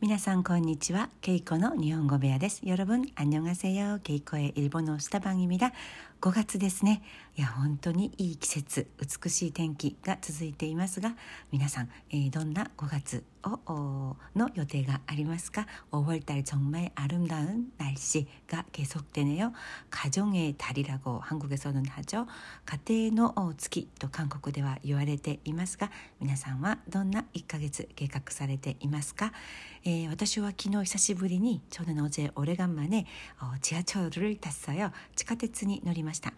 皆さんこんにちは。ケイコの日本語部屋です。여러분 안녕하세요。ケイコ의일본어스타방입니다 5月ですね。いや本当にいい季節、美しい天気が続いていますが、皆さん、えー、どんな5月をの予定がありますか 5월 달、 정말ア름다운날씨가 계속되네요 가정의달이라고한국에서는하죠家庭の月と韓国では言われていますが、皆さんはどんな1ヶ月計画されていますか、えー、私は昨日久しぶりに저는어제오래간만에어지하철을탔어요地下鉄に乗り ました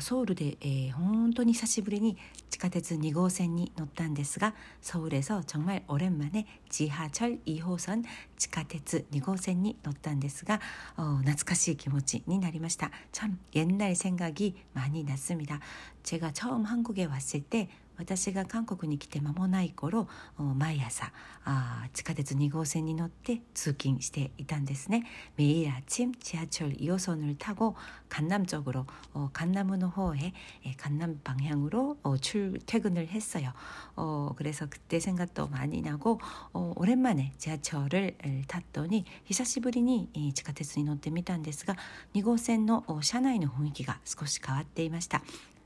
ソウルで、えー、本当に久しぶりに地下鉄2号線に乗ったんですが서울에서정말오랜만에지하철2호선地下鉄2号線に乗ったんですが懐かしい気持ちになりました참옛날생각이많이났습니다 제가처음한국에왔을때 私が韓国に来て間もない頃毎朝あ地下鉄2号線に乗って通勤していたんですね。매일아침지하철2호선을타고강남쪽으로어강남の方へ강남방향으로어출퇴근을했어요어그래서그때생각도많이나고어오랜만에지하철을탔더니久しぶりに地下鉄に乗ってみたんですが2号線の車内の雰囲気が少し変わっていました。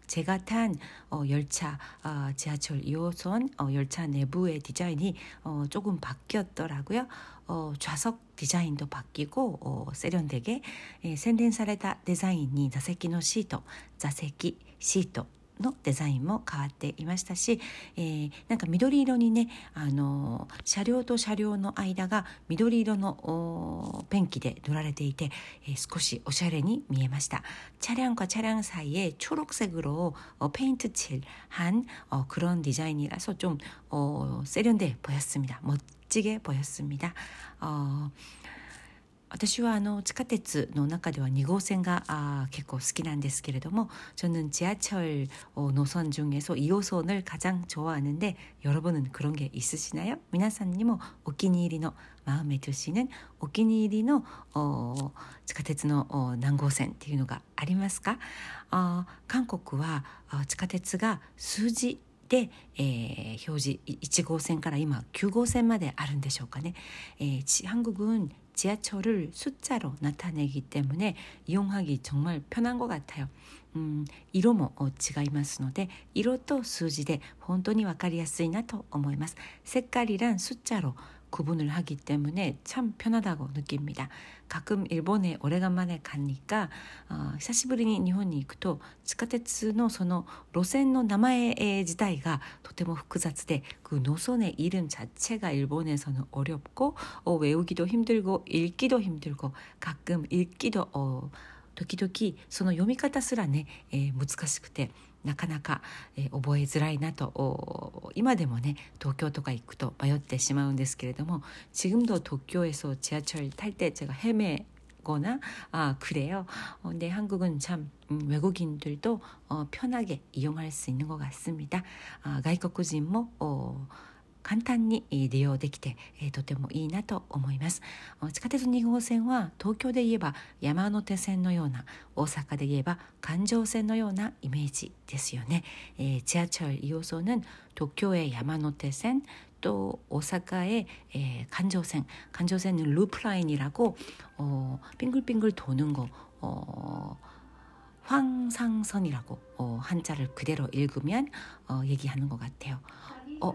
제가 탄 어, 열차 어, 지하철 2호선 어, 열차 내부의 디자인이 어, 조금 바뀌었더라고요. 어, 좌석 디자인도 바뀌고 어, 세련되게 예, 샌덴사레다 디자인이 자세키노 시도 자세키 시도 のデザインも変わっていましたし、えー、なんか緑色にねあの車両と車両の間が緑色のペンキで塗られていて、えー、少しおしゃれに見えました차량과차량사이에초록색으로어페인트칠한어그런디자인이라서좀어세련돼보였습니다멋지게보였습니다 어 私はあの地下鉄の中では2号線があ結構好きなんですけれども저는지하철노선중에서2호선을가장좋아하는데여러분은그런게있으시나요皆さんにもお気に入りの마음에드시는お気に入りの地下鉄の何号線っていうのがありますかあ韓国は地下鉄が数字で、えー、表示1号線から今9号線まであるんでしょうかね。えー、한국은 지하철을 숫자로 나타내기 때문에 이용하기 정말 편한 것 같아요. 음, 色も違いますので色と数字で本当に分かりやすいなと思います。색깔이란 숫자로 구분을 하기 때문에 참 편하다고 느낍니다. 가끔 일본에 오래간만에 가니까 어, 久しぶりに日本に行くと地下鉄のその路線の名前自体がとても複雑で그 노선의 이름 자체가 일본에서는 어렵고 어, 외우기도 힘들고 읽기도 힘들고 가끔 읽기도 어, 時々その読み方すらね、えー、難しくて なかなか、えー、覚えづらいなと今でもね東京とか行くと迷ってしまうんですけれども지금도도쿄에서지하철탈때제가헤매거나아그래요어근데한국은참음외국인들도어편하게이용할수있는것같습니다아外国人も 簡単に利用できて、えとてもいいなと思います地下鉄2号線は東京で言えば山手線のような大阪で言えば環状線のようなイメージですよね、えー、지하철2호선은東京へ山手線또 오사카의 에, 간조선, 간조선은 루프라인이라고 어, 빙글빙글 도는 거 어, 황상선이라고 어, 한자를 그대로 읽으면 어, 얘기하는 것 같아요. 어,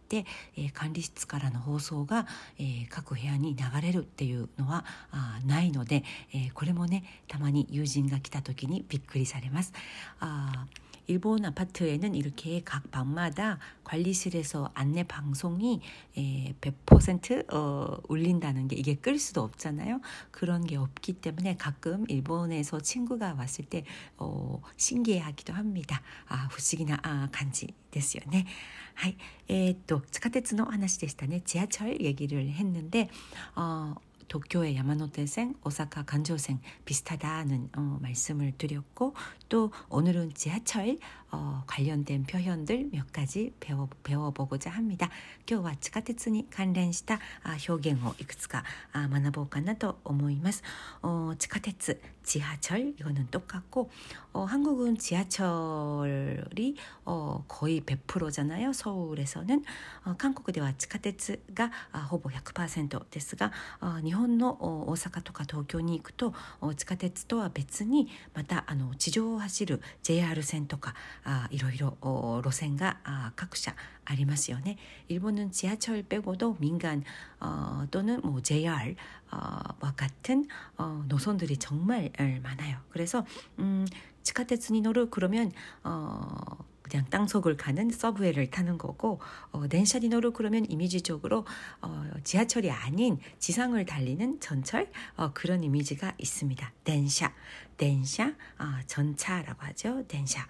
えー、管理室からの放送が、えー、各部屋に流れるっていうのはあないので、えー、これもねたまに友人が来た時にびっくりされます。あ 일본 아파트에는 이렇게 각 방마다 관리실에서 안내 방송이 100% 어, 울린다는 게 이게 끌 수도 없잖아요. 그런 게 없기 때문에 가끔 일본에서 친구가 왔을 때 어, 신기해하기도 합니다. 아, 不思議な 아, 간지 ですよね。 はい。えー、っと、地下鉄の話でしたね。 지하철 얘기를 했는데, 어, 도쿄의 야마노테생, 오사카 간조생 비슷하다는 어, 말씀을 드렸고 또 오늘은 지하철 어, 관련된 표현들 몇 가지 배워, 배워보고자 합니다. 今日は地下鉄に関連した 아, 表現をいくつか学ぼうかなと思います. 어, 地下鉄 지하철 이거는 똑같고 어, 한국은 지하철이 어, 거의 100%잖아요. 서울에서는 어, 한국에와 지하철가 아, 호보 100%ですが 어, 日本の大阪とか東京に行くと 어, 地下鉄とは別にまたあの地上を走る JR 線とか 아, いろいろ 어, 路線が 아, 各社ありますよね。일본은 지하철 빼고도 민간 어, 또는 뭐 JR 어, 와 같은 어, 노선들이 정말 많아요. 그래서 음, 地下鉄に乗る 그러면 어, 그냥 땅속을 가는 서브웨이를 타는 거고 어, 낸샤디노로 그러면 이미지적으로 어, 지하철이 아닌 지상을 달리는 전철 어, 그런 이미지가 있습니다. 낸샤, 낸샤, 어, 아, 전차라고 하죠. 낸샤.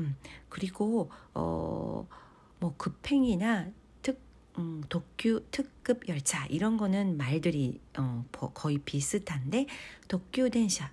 음, 그리고 어, 뭐 급행이나 음, 도쿄 특급 열차 이런 거는 말들이 어, 거의 비슷한데 도쿄 덴샤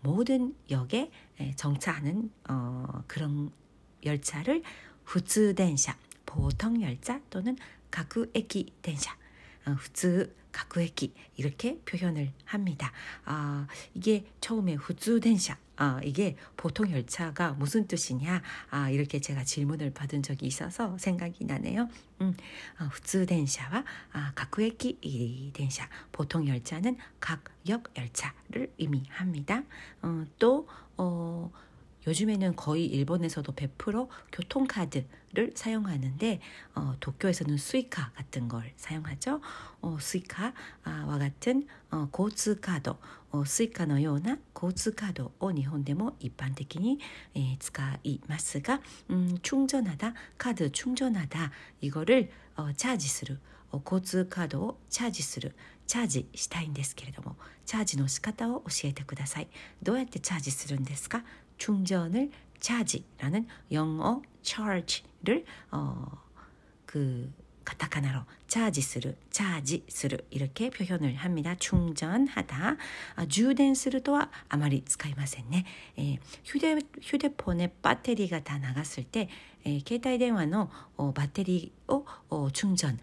모든 역에 정차하는 어, 그런 열차를 후츠 덴샤 보통 열차 또는 가쿠에키 덴샤 어, 후츠 가쿠에키 이렇게 표현을 합니다. 아, 이게 처음에 후츠덴샤 아, 이게 보통 열차가 무슨 뜻이냐? 아, 이렇게 제가 질문을 받은 적이 있어서 생각이 나네요. 음, 후츠덴샤와 아, 각구액기 덴샤 아, 보통 열차는 각역 열차를 의미합니다. 어, 또 어, 요즘에는 거의 일본에서도 100% 교통카드를 사용하는데 어, 도쿄에서는 스이카 같은 걸 사용하죠. 어, 스이카와 같은 어, 고츠카드, 어, 스이카の ような 고츠카드を 日本でも 一般的に 예, 使いますが 음, 충전하다, 카드 충전하다 이거를 어, 차지する 어, 交通カードをチャージするチャージしたいんですけれどもチャージの仕方を教えてくださいどうやってチャージするんですか 충전을 차지라는 영어 charge를 어, 그 가타카나로 차지する, 차지する 이렇게 표현을 합니다. 충전하다. 아, 充電するとは 아마리 使いませんね. 에, 휴대, 휴대폰의 배터리가 다 나갔을 때 에, 携帯電話の 어, 배터리 を 어, 충전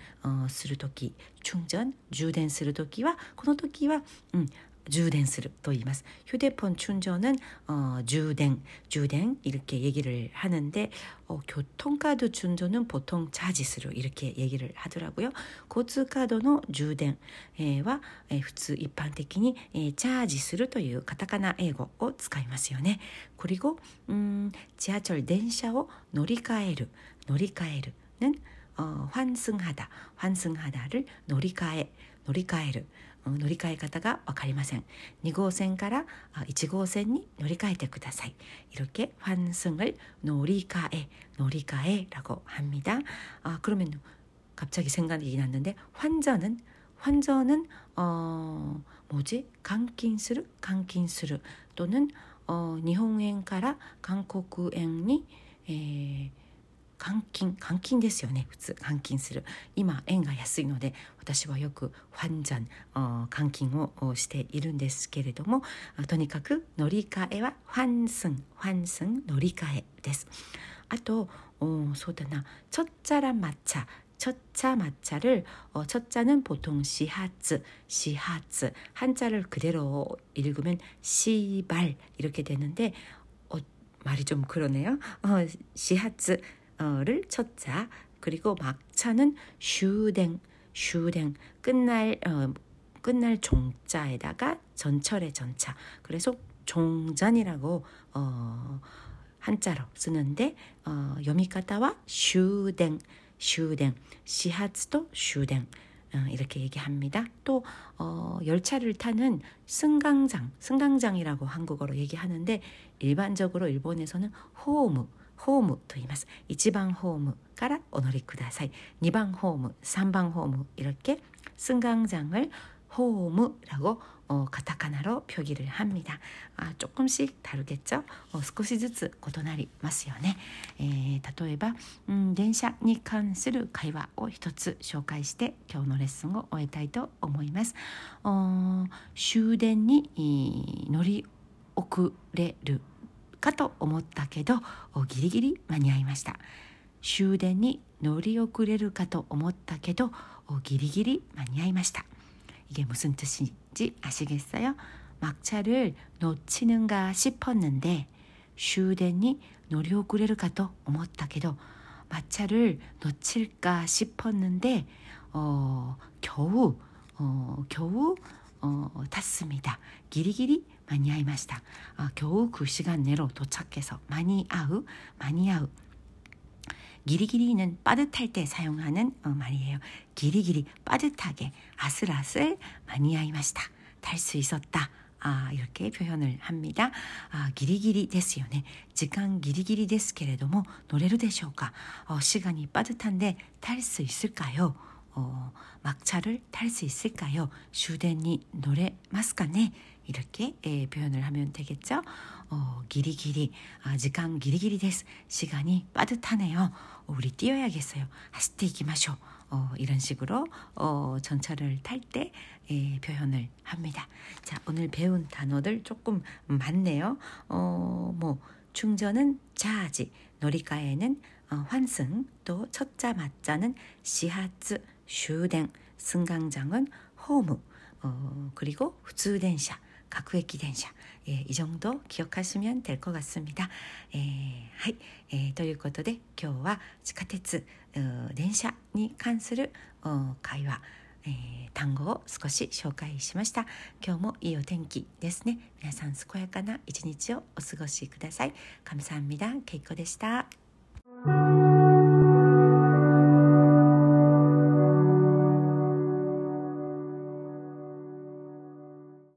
するとき 충전, 充電するときはこの時は 음, 充電すると 言います. 휴대폰 충전은 어, 充電, 充電 이렇게 얘기를 하는데 어, 교통카드 충전은 보통 차지스루 이렇게 얘기를 하더라고요. 고츠카드의 充電와 普通 一般的に 차지するという 카타카나 英語を使いますよね. 그리고 음, 지하철 電車を乗り換える乗り換える는 어, 환승하다 환승하다를 乗り換え乗り換える 乗り換え方が分かりません2号線から1号線に乗り換えてください이렇게 환승을 놀이가에 놀이가에라고 합니다. 아 그러면 갑자기 생각이 났는데 환전은 환전은 어 뭐지? 강킨스르 강킨스르 또는 어 일본행から 한국행に 에, 換金換金ですよね普通換金する今円が安いので私はよくファンジャン換金をしているんですけれどもとにかく乗り換えはファンスンファンスン乗り換えですあとそうだなちょっちゃら抹茶첫차맛차를어첫자는보통시하츠시하츠한자를그대로읽으면시발이렇게되는데어말이좀그러네요어시하츠 를 첫자. 그리고 막차는 슈댕 슈댕. 끝날 어, 끝날 종자에다가 전철의 전차. 그래서 종전이라고 어, 한자로 쓰는데 어, 여미가타와 슈댕 슈댕. 시하츠도 슈댕. 어, 이렇게 얘기합니다. 또 어, 열차를 타는 승강장, 승강장이라고 한국어로 얘기하는데 일반적으로 일본에서는 호우무, 호우무 と言います. 1번 호우무から 오노리 쿠다사이. 2번 호우무, 3번 호우무 이렇게 승강장을 호우무라고 어, 가타카나로 표기를 합니다. 아, 조금씩 다르겠죠? 어, 少しずつ異なりますよね。 えー、例えば、うん、電車に関する会話を一つ紹介して今日のレッスンを終えたいと思います。終電に乗り遅れる かと思ったけどギリギリ間に合いました。終電に乗り遅れるかと思ったけどギリギリ間に合いました。いげむ이게무슨뜻인지아시겠어 요? 막차를놓치는가싶었는데終電に乗り遅れるかと思ったけど마차를 놓칠까 싶었는데 어, 겨우 어, 겨우 어, 탔습니 다. 길이길이 많이 아이마시다. 아, 겨우 그 시간 내로 도착해서 많이 아우 많이 아우 기리기리는 빠듯할 때 사용하는 어, 말이에요. 기리기리 빠듯하게 아슬아슬 많이 아이마시다. 탈 수 있었다. 아, 이렇게 표현을 합니다. 아, 기리기리 됐어요. 네. 시간 기리기리 됐けれども 노래를 되쇼까? 어, 시간이 빠듯한데 탈 수 있을까요? 어, 막차를 탈 수 있을까요? 슈덴이 노래 마스카네? 이렇게 예, 표현을 하면 되겠죠? 어, 기리기리, 아, 시간 기리기리 데스. 시간이 빠듯하네요. 우리 뛰어야겠어요. 하시테 이기마쇼. 어, 이런 식으로 어, 전철을 탈때 예, 표현을 합니다. 자, 오늘 배운 단어들 조금 많네요. 어, 뭐 충전은 자지, 놀이가에는 어, 환승, 또 첫자 맞자는 시하츠, 슈댕, 승강장은 호무, 어, 그리고 후츠덴샤, 각우의기え샤 예, 이 정도 기억하시면 될 것 같습니 다. 예, はい、えー、ということで今日は地下鉄電車に関する会話、えー、単語を少し紹介しました。今日もいいお天気ですね。皆さん健やかな一日をお過ごしください。감사합니 다。 けいこでした。